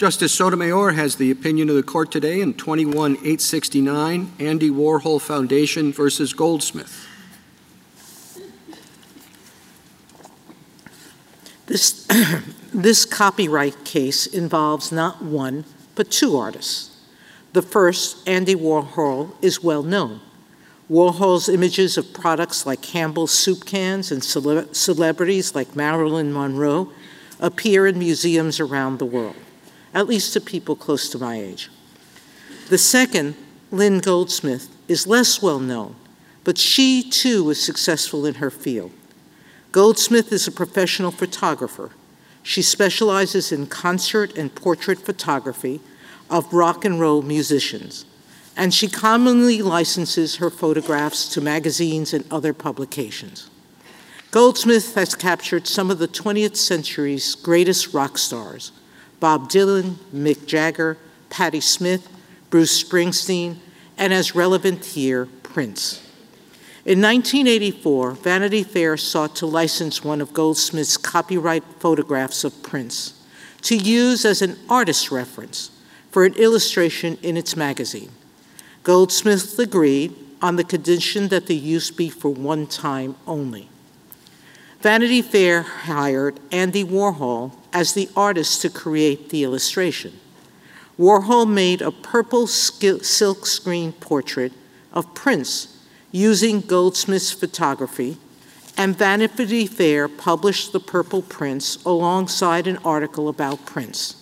Justice Sotomayor has the opinion of the court today in 21869, Andy Warhol Foundation versus Goldsmith. This, this copyright case involves not one, but two artists. The first, Andy Warhol, is well known. Warhol's images of products like Campbell's soup cans and cele- celebrities like Marilyn Monroe appear in museums around the world, at least to people close to my age. The second, Lynn Goldsmith, is less well known, but she too was successful in her field. Goldsmith is a professional photographer. She specializes in concert and portrait photography of rock and roll musicians, and she commonly licenses her photographs to magazines and other publications. Goldsmith has captured some of the 20th century's greatest rock stars Bob Dylan, Mick Jagger, Patti Smith, Bruce Springsteen, and as relevant here, Prince. In 1984, Vanity Fair sought to license one of Goldsmith's copyright photographs of Prince to use as an artist reference for an illustration in its magazine. Goldsmith agreed on the condition that the use be for one time only. Vanity Fair hired Andy Warhol as the artist to create the illustration. Warhol made a purple silk screen portrait of Prince using Goldsmith's photography, and Vanity Fair published The Purple Prince alongside an article about Prince.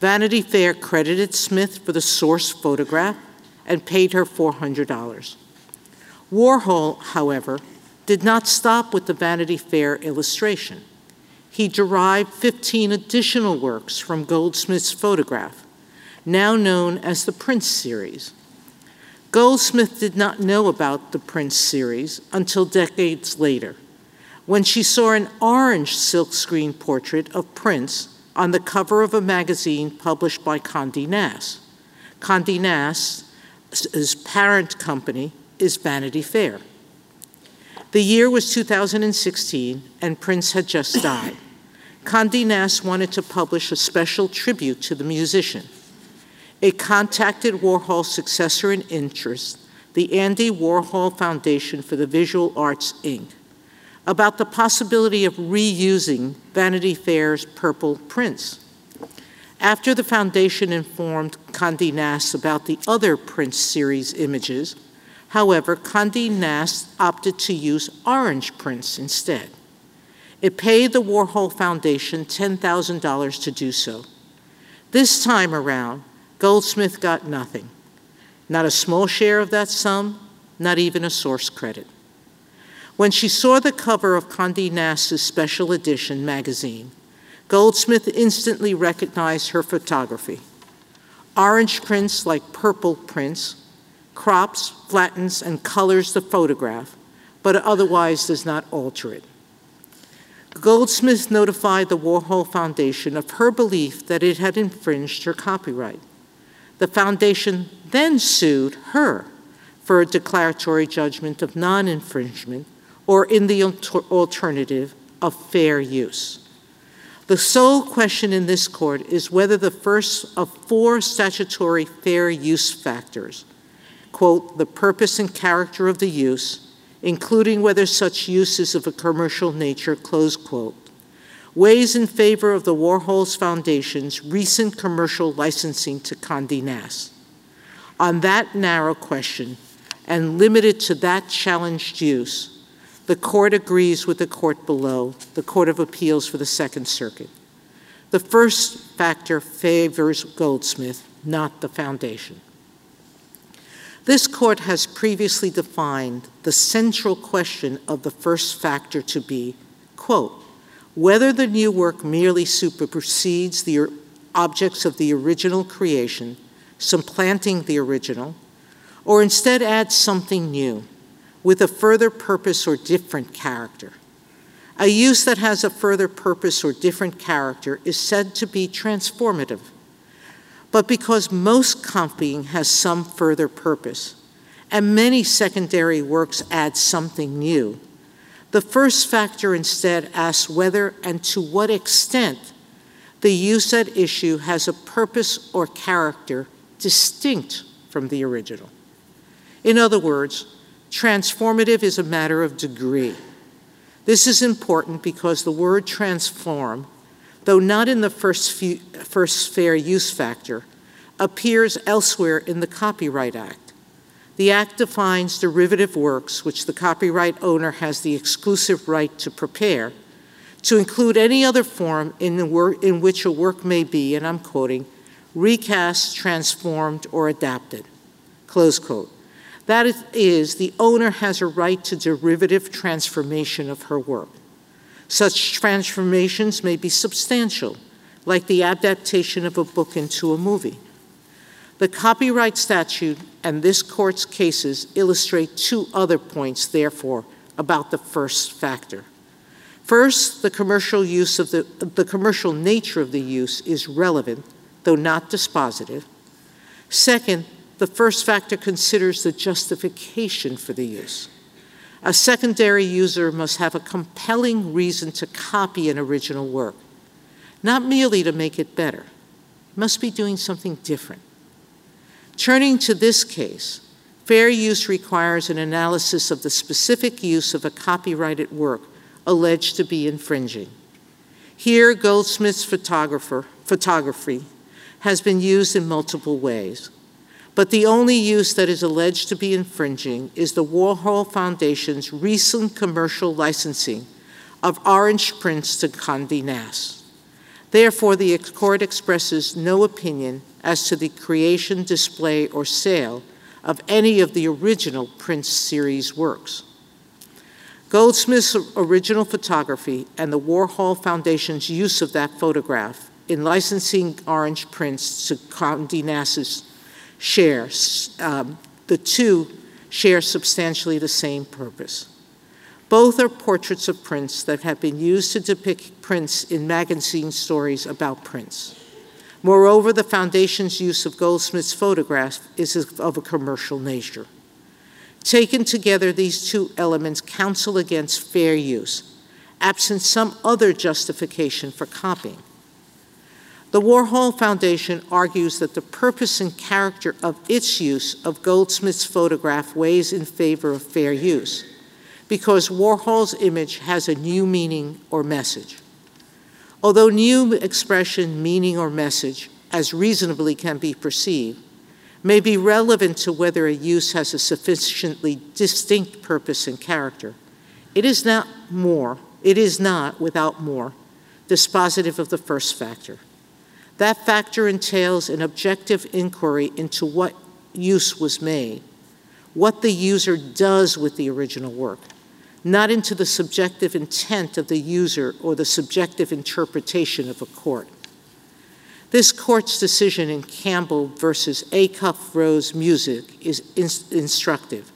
Vanity Fair credited Smith for the source photograph and paid her $400. Warhol, however, did not stop with the Vanity Fair illustration. He derived 15 additional works from Goldsmith's photograph, now known as the Prince series. Goldsmith did not know about the Prince series until decades later, when she saw an orange silkscreen portrait of Prince on the cover of a magazine published by Condé Nast. Condé Nast's parent company is Vanity Fair. The year was 2016, and Prince had just died. Condé Nast wanted to publish a special tribute to the musician. It contacted Warhol's successor in interest, the Andy Warhol Foundation for the Visual Arts, Inc., about the possibility of reusing Vanity Fair's Purple Prince. After the foundation informed Condé Nast about the other Prince series images, however, Condé Nast opted to use Orange Prince instead. It paid the Warhol Foundation $10,000 to do so. This time around, Goldsmith got nothing. Not a small share of that sum, not even a source credit. When she saw the cover of Condé Nast's special edition magazine, Goldsmith instantly recognized her photography. Orange Prince like purple Prince, crops, flattens, and colors the photograph, but otherwise does not alter it. Goldsmith notified the Warhol Foundation of her belief that it had infringed her copyright. The foundation then sued her for a declaratory judgment of non infringement or, in the alternative, of fair use. The sole question in this court is whether the first of four statutory fair use factors, quote, the purpose and character of the use, including whether such use is of a commercial nature, close quote, weighs in favor of the Warhol's Foundation's recent commercial licensing to Condé Nast. On that narrow question, and limited to that challenged use, the court agrees with the court below, the Court of Appeals for the Second Circuit. The first factor favors Goldsmith, not the foundation. This court has previously defined the central question of the first factor to be, quote, whether the new work merely supersedes the objects of the original creation, supplanting the original, or instead adds something new with a further purpose or different character. A use that has a further purpose or different character is said to be transformative. But because most copying has some further purpose, and many secondary works add something new, the first factor instead asks whether and to what extent the use at issue has a purpose or character distinct from the original. In other words, transformative is a matter of degree. This is important because the word transform, though not in the first, few, first fair use factor, appears elsewhere in the Copyright Act. The Act defines derivative works which the copyright owner has the exclusive right to prepare to include any other form in, in which a work may be, and I'm quoting, recast, transformed, or adapted. Close quote. That is, the owner has a right to derivative transformation of her work. Such transformations may be substantial, like the adaptation of a book into a movie. The copyright statute and this court's cases illustrate two other points, therefore, about the first factor. First, the commercial use of the, the commercial nature of the use is relevant, though not dispositive. Second, the first factor considers the justification for the use. A secondary user must have a compelling reason to copy an original work, not merely to make it better. It must be doing something different. Turning to this case, fair use requires an analysis of the specific use of a copyrighted work alleged to be infringing. Here, Goldsmith's photography has been used in multiple ways, but the only use that is alleged to be infringing is the Warhol Foundation's recent commercial licensing of orange Prince to Condé Nast. Therefore, the court expresses no opinion as to the creation, display, or sale of any of the original Prince series works. Goldsmith's original photography and the Warhol Foundation's use of that photograph in licensing orange Prince to Condé Nast's share, um, the two share substantially the same purpose. Both are portraits of Prince that have been used to depict Prince in magazine stories about Prince. Moreover, the Foundation's use of Goldsmith's photograph is of a commercial nature. Taken together, these two elements counsel against fair use, absent some other justification for copying. The Warhol Foundation argues that the purpose and character of its use of Goldsmith's photograph weighs in favor of fair use because Warhol's image has a new meaning or message. Although new expression, meaning, or message, as reasonably can be perceived, may be relevant to whether a use has a sufficiently distinct purpose and character, it is not more, it is not, without more, dispositive of the first factor. That factor entails an objective inquiry into what use was made, what the user does with the original work, not into the subjective intent of the user or the subjective interpretation of a court. This court's decision in Campbell versus Acuff Rose Music is in- instructive.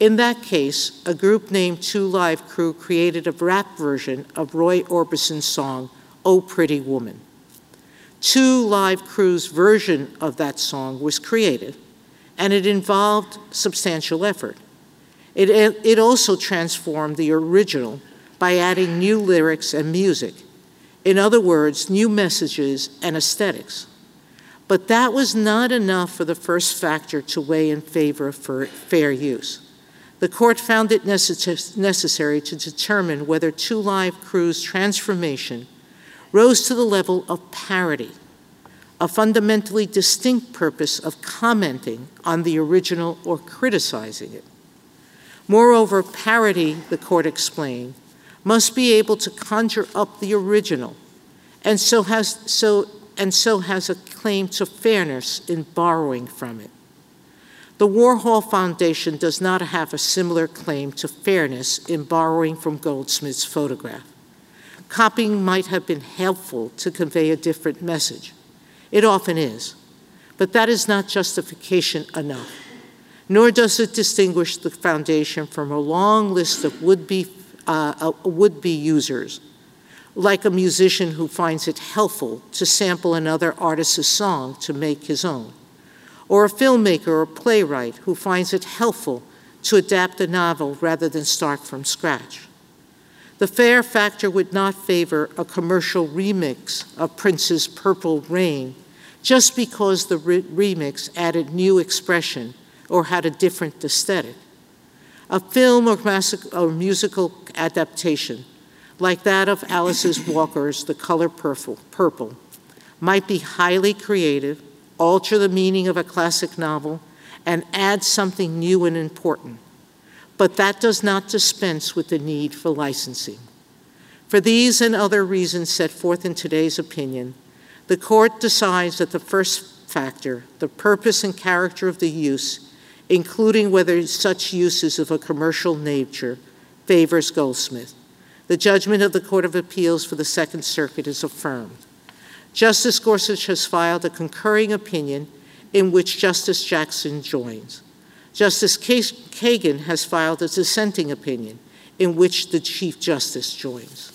In that case, a group named Two Live Crew created a rap version of Roy Orbison's song, Oh Pretty Woman. Two Live Crew's version of that song was created, and it involved substantial effort. It, it also transformed the original by adding new lyrics and music. In other words, new messages and aesthetics. But that was not enough for the first factor to weigh in favor of fair use. The court found it necessary to determine whether Two Live Crew's transformation rose to the level of parody, a fundamentally distinct purpose of commenting on the original or criticizing it. Moreover, parody, the court explained, must be able to conjure up the original, and so has, so, and so has a claim to fairness in borrowing from it. The Warhol Foundation does not have a similar claim to fairness in borrowing from Goldsmith's photograph. Copying might have been helpful to convey a different message. It often is, but that is not justification enough nor does it distinguish the foundation from a long list of would-be uh, uh, would-be users, like a musician who finds it helpful to sample another artist's song to make his own, or a filmmaker or playwright who finds it helpful to adapt a novel rather than start from scratch. The fair factor would not favor a commercial remix of Prince's Purple Rain just because the re- remix added new expression or had a different aesthetic. A film or, or musical adaptation, like that of Alice Walker's The Color Purple, Purple, might be highly creative, alter the meaning of a classic novel, and add something new and important. But that does not dispense with the need for licensing. For these and other reasons set forth in today's opinion, the court decides that the first factor, the purpose and character of the use, including whether such use is of a commercial nature, favors Goldsmith. The judgment of the Court of Appeals for the Second Circuit is affirmed. Justice Gorsuch has filed a concurring opinion in which Justice Jackson joins. Justice Kagan has filed a dissenting opinion in which the Chief Justice joins.